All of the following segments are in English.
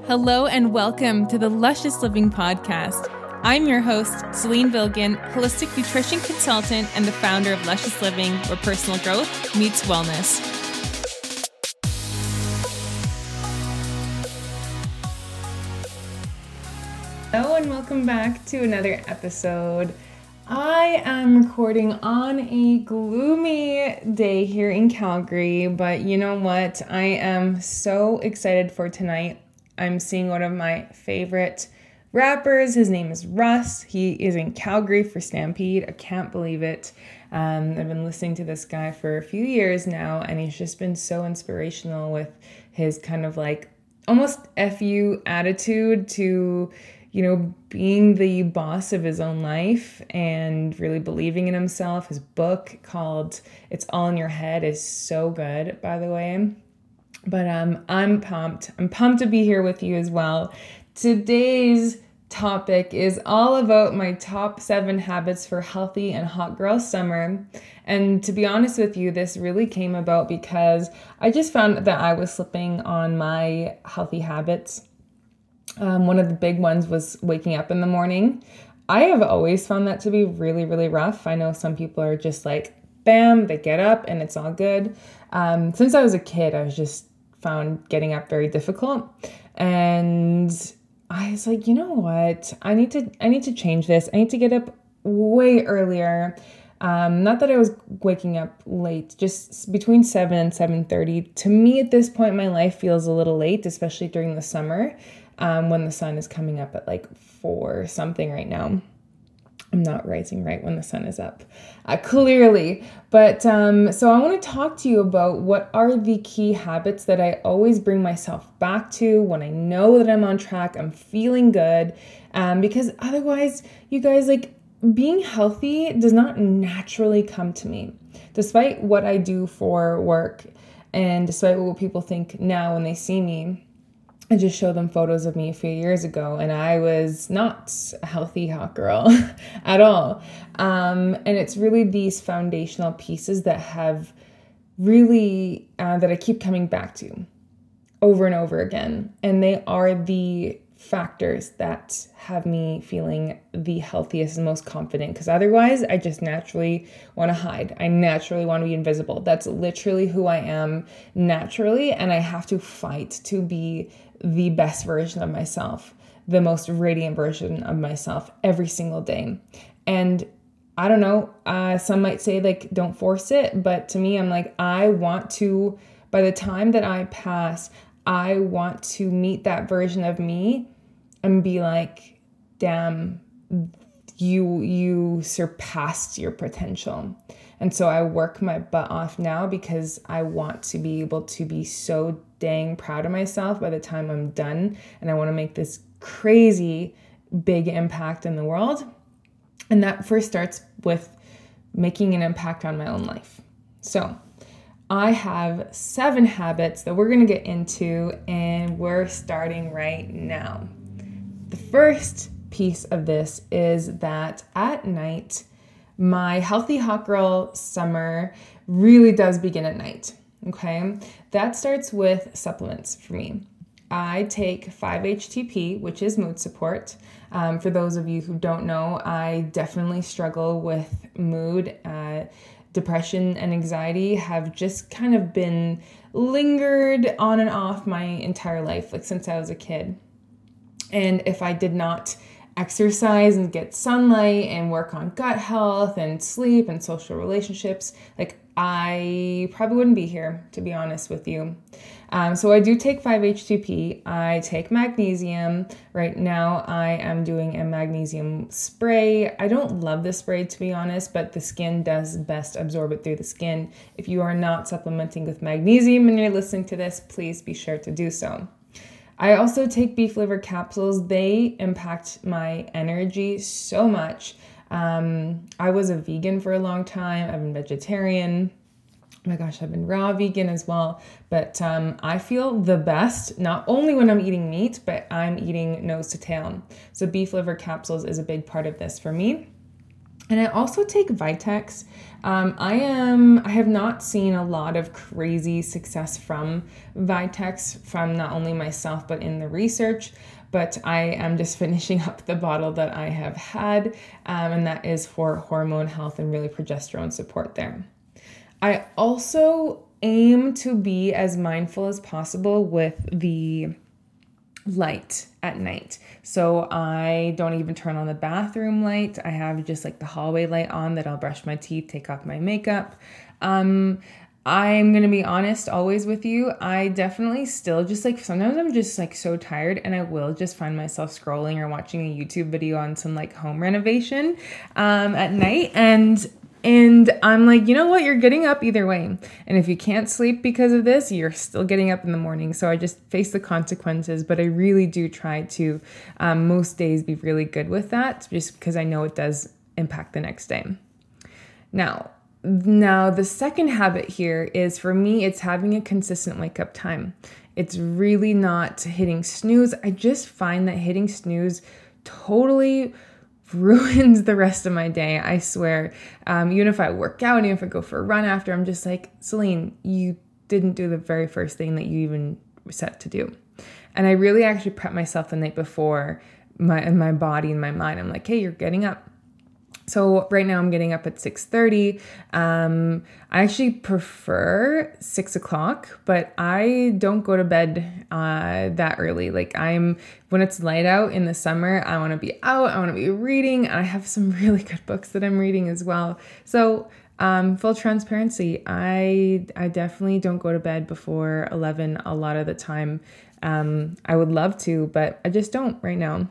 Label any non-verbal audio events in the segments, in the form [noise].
Hello and welcome to the Luscious Living Podcast. I'm your host, Selin Vilgan, holistic nutrition consultant and the founder of Luscious Living, where personal growth meets wellness. Hello and welcome back to another episode. I am recording on a gloomy day here in Calgary, but you know what? I am so excited for tonight. I'm seeing one of my favorite rappers. His name is Russ. He is in Calgary for Stampede. I can't believe it. Um, I've been listening to this guy for a few years now, and he's just been so inspirational with his kind of like almost FU attitude to, you know, being the boss of his own life and really believing in himself. His book called It's All in Your Head is so good, by the way. But um, I'm pumped. I'm pumped to be here with you as well. Today's topic is all about my top seven habits for healthy and hot girl summer. And to be honest with you, this really came about because I just found that I was slipping on my healthy habits. Um, one of the big ones was waking up in the morning. I have always found that to be really, really rough. I know some people are just like, bam, they get up and it's all good. Um, since I was a kid, I was just found getting up very difficult. And I was like, you know what? I need to I need to change this. I need to get up way earlier. Um, not that I was waking up late, just between seven and seven thirty. To me, at this point, my life feels a little late, especially during the summer, um, when the sun is coming up at like four something right now. I'm not rising right when the sun is up, uh, clearly. But um, so I want to talk to you about what are the key habits that I always bring myself back to when I know that I'm on track, I'm feeling good. Um, because otherwise, you guys, like being healthy does not naturally come to me. Despite what I do for work and despite what people think now when they see me, I just showed them photos of me a few years ago, and I was not a healthy hot girl [laughs] at all. Um, and it's really these foundational pieces that have really uh, that I keep coming back to over and over again, and they are the factors that have me feeling the healthiest and most confident because otherwise I just naturally want to hide. I naturally want to be invisible. That's literally who I am naturally and I have to fight to be the best version of myself, the most radiant version of myself every single day. And I don't know, uh, some might say, like, don't force it. But to me, I'm like, I want to, by the time that I pass, I want to meet that version of me and be like, damn, you you surpassed your potential. And so I work my butt off now because I want to be able to be so dang proud of myself by the time I'm done. And I want to make this crazy big impact in the world. And that first starts with making an impact on my own life. So, I have seven habits that we're going to get into, and we're starting right now. The first piece of this is that at night, my healthy hot girl summer really does begin at night. Okay, that starts with supplements for me. I take 5-HTP, which is mood support. Um, for those of you who don't know, I definitely struggle with mood. Uh, depression and anxiety have just kind of been lingered on and off my entire life, like since I was a kid. And if I did not exercise and get sunlight and work on gut health and sleep and social relationships, like I probably wouldn't be here, to be honest with you. Um, so I do take 5-HTP. I take magnesium. Right now, I am doing a magnesium spray. I don't love the spray, to be honest, but the skin does best absorb it through the skin. If you are not supplementing with magnesium and you're listening to this, please be sure to do so. I also take beef liver capsules. They impact my energy so much. Um, I was a vegan for a long time. I've been vegetarian. Oh my gosh, I've been raw vegan as well. But um, I feel the best not only when I'm eating meat, but I'm eating nose to tail. So, beef liver capsules is a big part of this for me. And I also take Vitex. Um, I am I have not seen a lot of crazy success from Vitex from not only myself but in the research. But I am just [laughs] finishing up the bottle that I have had, um, and that is for hormone health and really progesterone support there. I also aim to be as mindful as possible with the light at night. So I don't even turn on the bathroom light. I have just like the hallway light on that I'll brush my teeth, take off my makeup. Um I'm going to be honest always with you. I definitely still just like sometimes I'm just like so tired and I will just find myself scrolling or watching a YouTube video on some like home renovation um at night and and I'm like, you know what? You're getting up either way. And if you can't sleep because of this, you're still getting up in the morning. So I just face the consequences. But I really do try to, um, most days, be really good with that just because I know it does impact the next day. Now, now the second habit here is for me, it's having a consistent wake up time. It's really not hitting snooze. I just find that hitting snooze totally ruins the rest of my day. I swear. Um, even if I work out, even if I go for a run after, I'm just like, Selin, you didn't do the very first thing that you even set to do. And I really actually prep myself the night before my and my body and my mind. I'm like, hey, you're getting up. So right now I'm getting up at 6:30. Um, I actually prefer six o'clock, but I don't go to bed uh, that early. Like I'm when it's light out in the summer, I want to be out. I want to be reading. I have some [laughs] really good books that I'm reading as well. So um, full transparency, I I definitely don't go to bed before 11 a lot of the time. Um, I would love to, but I just don't right now.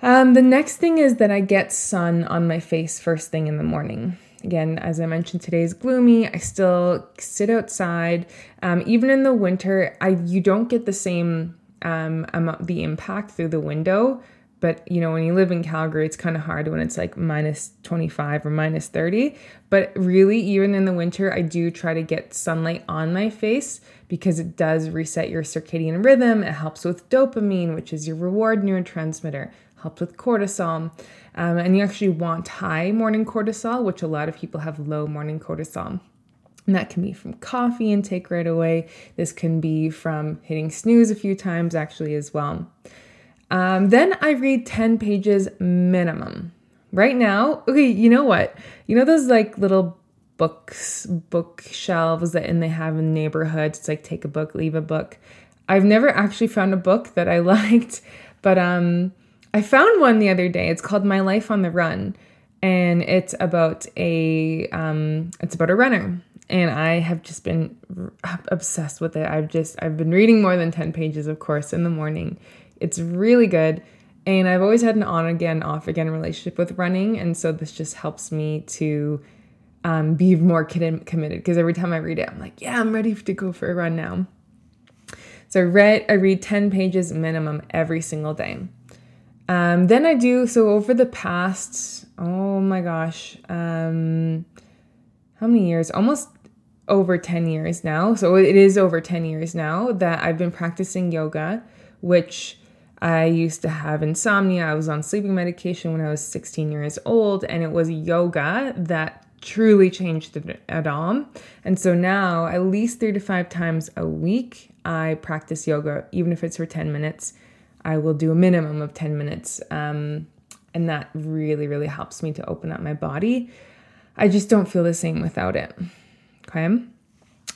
Um, the next thing is that I get sun on my face first thing in the morning. Again, as I mentioned, today is gloomy. I still sit outside. Um, even in the winter, I you don't get the same um, amount, the impact through the window. But you know, when you live in Calgary, it's kind of hard when it's like minus 25 or minus 30. But really, even in the winter, I do try to get sunlight on my face because it does reset your circadian rhythm. It helps with dopamine, which is your reward neurotransmitter helps with cortisol. Um, and you actually want high morning cortisol, which a lot of people have low morning cortisol. And that can be from coffee intake right away. This can be from hitting snooze a few times, actually, as well. Um, then I read 10 pages minimum. Right now, okay, you know what? You know those like little books, bookshelves that and they have in neighborhoods. It's like take a book, leave a book. I've never actually found a book that I [laughs] liked, but um I found one the other day. It's called My Life on the Run, and it's about a um, it's about a runner. And I have just been obsessed with it. I've just I've been reading more than ten pages, of course, in the morning. It's really good, and I've always had an on again, off again relationship with running, and so this just helps me to um, be more committed. Because every time I read it, I'm like, yeah, I'm ready to go for a run now. So I read I read ten pages minimum every single day. Um, then I do so over the past, oh my gosh, um, how many years? Almost over 10 years now. So it is over 10 years now that I've been practicing yoga, which I used to have insomnia. I was on sleeping medication when I was 16 years old, and it was yoga that truly changed it all. And so now, at least three to five times a week, I practice yoga, even if it's for 10 minutes. I will do a minimum of 10 minutes. Um, and that really, really helps me to open up my body. I just don't feel the same without it. Okay.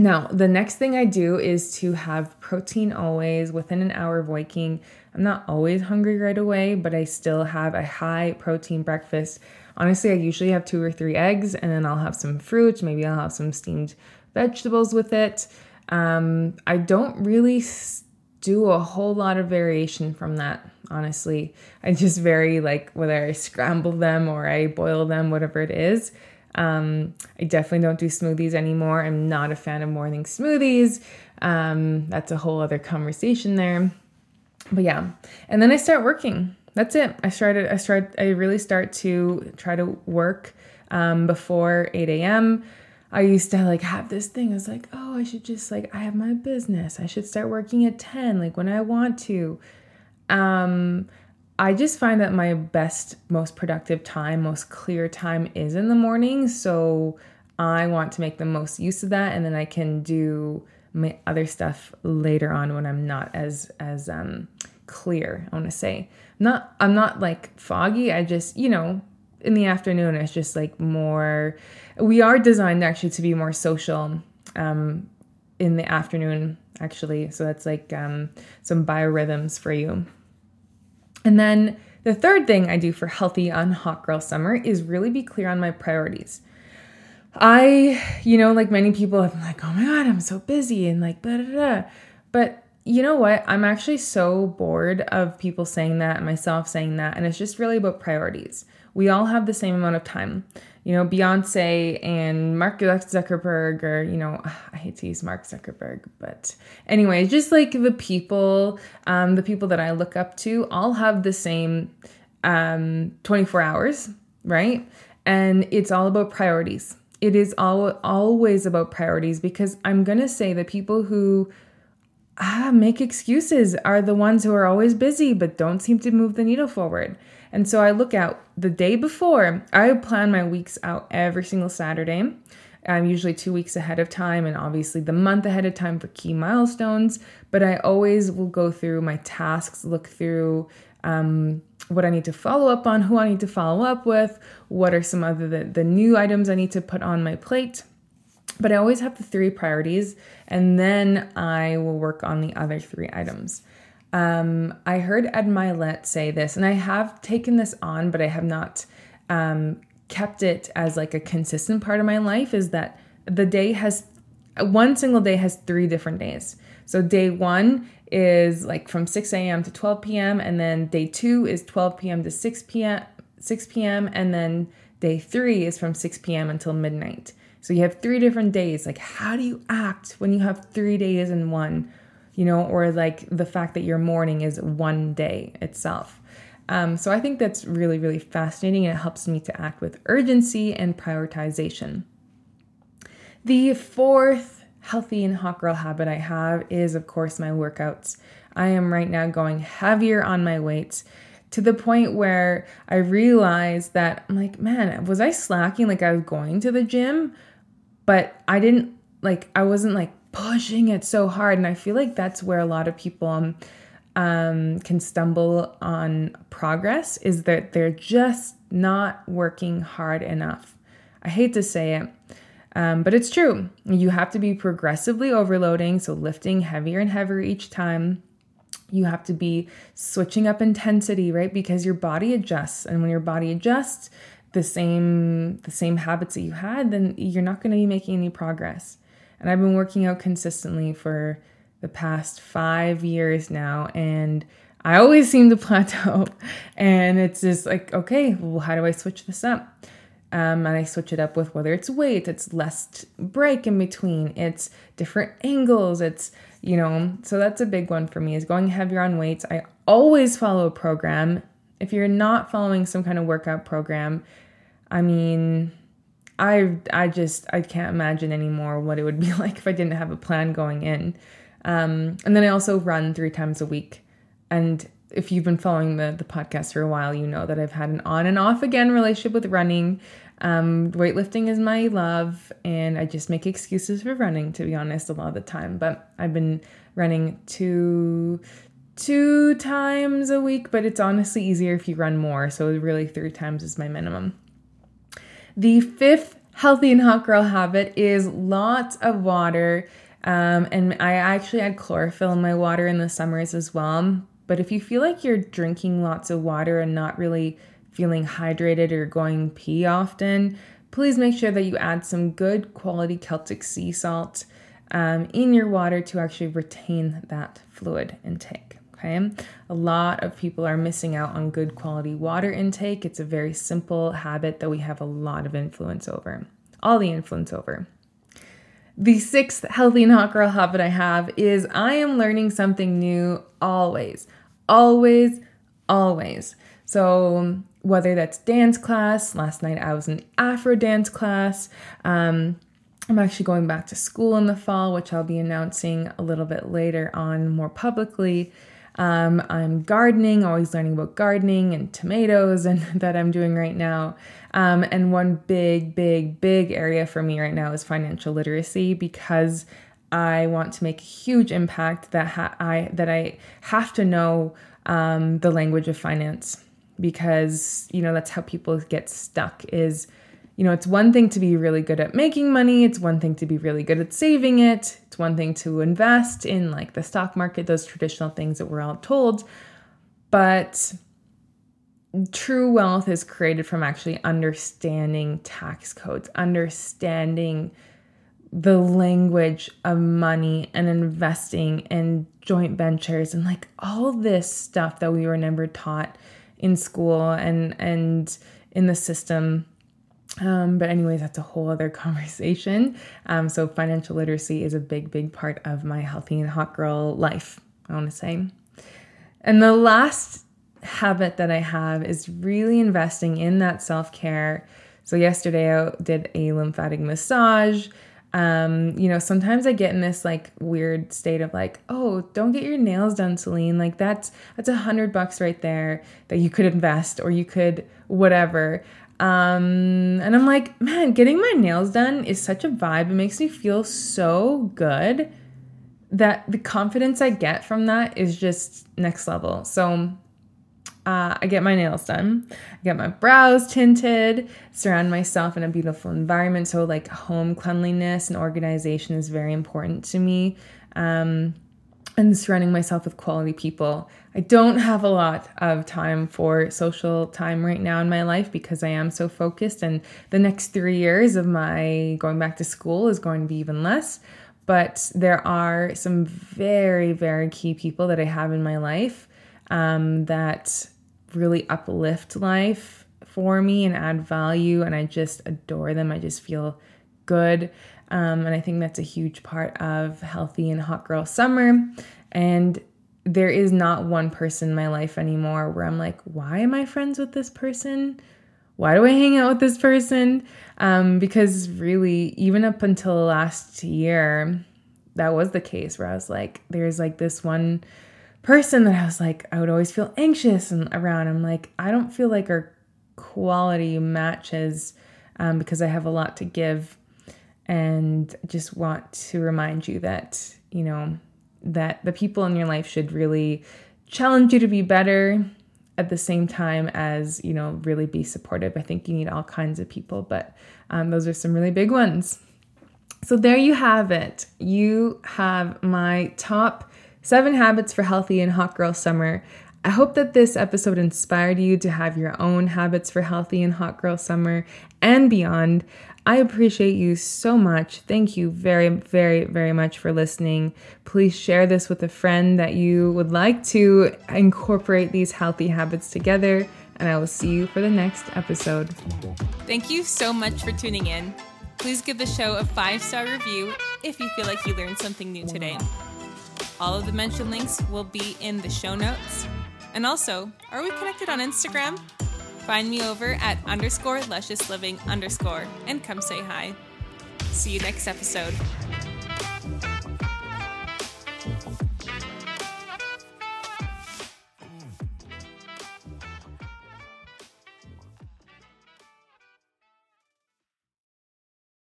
Now, the next thing I do is to have protein always within an hour of waking. I'm not always hungry right away, but I still have a high protein breakfast. Honestly, I usually have two or three eggs and then I'll have some fruit. Maybe I'll have some steamed vegetables with it. Um, I don't really do a whole lot of variation from that, honestly. I just vary like whether I scramble them or I boil them, whatever it is. Um, I definitely don't do smoothies anymore. I'm not a fan of morning smoothies. Um, that's a whole other conversation there. But yeah, and then I start working. That's it. I started. I start. I really start to try to work um, before 8 a.m. I used to like have this thing. I was like, oh, I should just like I have my business. I should start working at 10, like when I want to. Um I just find that my best, most productive time, most clear time is in the morning. So I want to make the most use of that, and then I can do my other stuff later on when I'm not as as um, clear. I want to say not. I'm not like foggy. I just you know in the afternoon it's just like more. We are designed actually to be more social um, in the afternoon actually. So that's like um, some biorhythms for you. And then the third thing I do for healthy on hot girl summer is really be clear on my priorities. I, you know, like many people, I'm like, oh my God, I'm so busy and like, blah, blah, blah. But you know what? I'm actually so bored of people saying that and myself saying that. And it's just really about priorities. We all have the same amount of time. You know, Beyonce and Mark Zuckerberg, or, you know, [sighs] I hate to use Mark Zuckerberg, but anyway, just like the people, um, the people that I look up to, all have the same um, 24 hours, right? And it's all about priorities it is all, always about priorities because I'm going to say the people who ah, make excuses are the ones who are always busy but don't seem to move the needle forward. And so I look out the day before, I plan my weeks out every single Saturday. I'm usually two weeks ahead of time and obviously the month ahead of time for key milestones. But I always will go through my tasks, look through um, what I need to follow up on, who I need to follow up with, what are some other the, the new items I need to put on my plate. But I always have the three priorities, and then I will work on the other three items. Um, I heard Ed Mylett say this, and I have taken this on, but I have not um, kept it as like a consistent part of my life. Is that the day has one single day has three different days. So day one is like from 6 a.m. to 12 p.m. and then day two is 12 p.m. to 6 p.m. 6 p.m. and then day three is from 6 p.m. until midnight. So you have three different days. Like, how do you act when you have three days in one? You know, or like the fact that your morning is one day itself. Um, so I think that's really, really fascinating and it helps me to act with urgency and prioritization. The fourth healthy and hot girl habit I have is, of course, my workouts. I am right now going heavier on my weights to the point where I realized that I'm like, man, was I slacking? Like I was going to the gym, but I didn't like, I wasn't like pushing it so hard. And I feel like that's where a lot of people um, um, can stumble on progress is that they're just not working hard enough. I hate to say it, um, but it's true. You have to be progressively overloading, so lifting heavier and heavier each time. You have to be switching up intensity, right? Because your body adjusts. And when your body adjusts, the same the same habits that you had, then you're not going to be making any progress. And I've been working out consistently for the past 5 years now and I always seem to [laughs] plateau and it's just like okay, well how do I switch this up? Um, and I switch it up with whether it's weight, it's less break in between, it's different angles, it's, you know, so that's a big one for me is going heavier on weights. I always follow a program. If you're not following some kind of workout program, I mean, I I just I can't imagine anymore what it would be [laughs] like if I didn't have a plan going in. Um, and then I also run three times a week, and if you've been following the, the podcast for a while, you know that I've had an on and off again relationship with running. Um, weightlifting is my love, and I just make excuses for running, to be honest, a lot of the time. But I've been running two two times a week, but it's honestly easier if you run more. So really, three times is my minimum. The fifth healthy and hot girl habit is lots of water. Um, and I actually add chlorophyll in my water in the summers as well but if you feel like you're drinking lots of water and not really feeling hydrated or going pee often, please make sure that you add some good quality Celtic sea salt um, in your water to actually retain that fluid intake. Okay, a lot of people are missing out on good quality water intake. It's a very simple habit that we have a lot of influence over, all the influence over. The sixth healthy and hot girl habit I have is I am learning something new always always, always. So, whether that's dance class, last night I was in Afro dance class. Um, I'm actually going back to school in the fall, which I'll be announcing a little bit later on more publicly. Um, I'm gardening, always learning about gardening and tomatoes, [laughs] and that I'm doing right now. Um, and one big, big, big area for me right now is financial literacy because I want to make a huge impact that ha- I that I have to know um, the language of finance because you know that's how people get stuck is you know it's one thing to be really good at making money it's one thing to be really good at saving it it's one thing to invest in like the stock market those traditional things that we're all told but true wealth is created from actually understanding tax codes understanding the language of money and investing and joint ventures and like all this stuff that we were never taught in school and and in the system um, but anyways that's a whole other [laughs] conversation um, so financial literacy is a big big part of my healthy and hot girl life i want to say and the last habit that i have is really investing in that self-care so yesterday i did a lymphatic massage um, you know, sometimes I get in this like weird state of like, oh, don't get your nails done, Selin. Like that's that's a hundred bucks right there that you could invest or you could whatever. Um, and I'm like, man, getting my nails done is such a vibe. It makes me feel so good that the confidence I get from that is just next level. So uh, I get my nails done. I get my brows tinted, surround myself in a beautiful environment. So, like, home cleanliness and organization is very important to me. Um, and surrounding myself with quality people. I don't have a lot of time for social time right now in my life because I am so focused, and the next three years of my going back to school is going to be even less. But there are some very, very key people that I have in my life um, that really uplift life for me and add value. And I just adore them. I just feel good. Um, and I think that's a huge part of healthy and hot girl summer. And there is not one person in my life anymore where I'm like, why am I friends with this person? Why do I hang out with this person? Um, because really, even up until last year, that was the case where I was like, there's like this one person that I was like, I would always feel anxious and around. I'm like, I don't feel like our quality matches um, because I have a lot to give. And just want to remind you that, you know, that the people in your life should really challenge you to be better at the same time as, you know, really be supportive. I think you need all kinds of people, but um, those are some really big ones. So there you have it. You have my top Seven habits for healthy and hot girl summer. I hope that this episode inspired you to have your own habits for healthy and hot girl summer and beyond. I appreciate you so much. Thank you very, very, very much for listening. Please share this with a friend that you would like to incorporate these healthy habits together, and I will see you for the next episode. Thank you so much for tuning in. Please give the show a five star review if you feel like you learned something new today. All of the mentioned links will be in the show notes. And also, are we connected on Instagram? Find me over at underscore luscious living underscore and come say hi. See you next episode.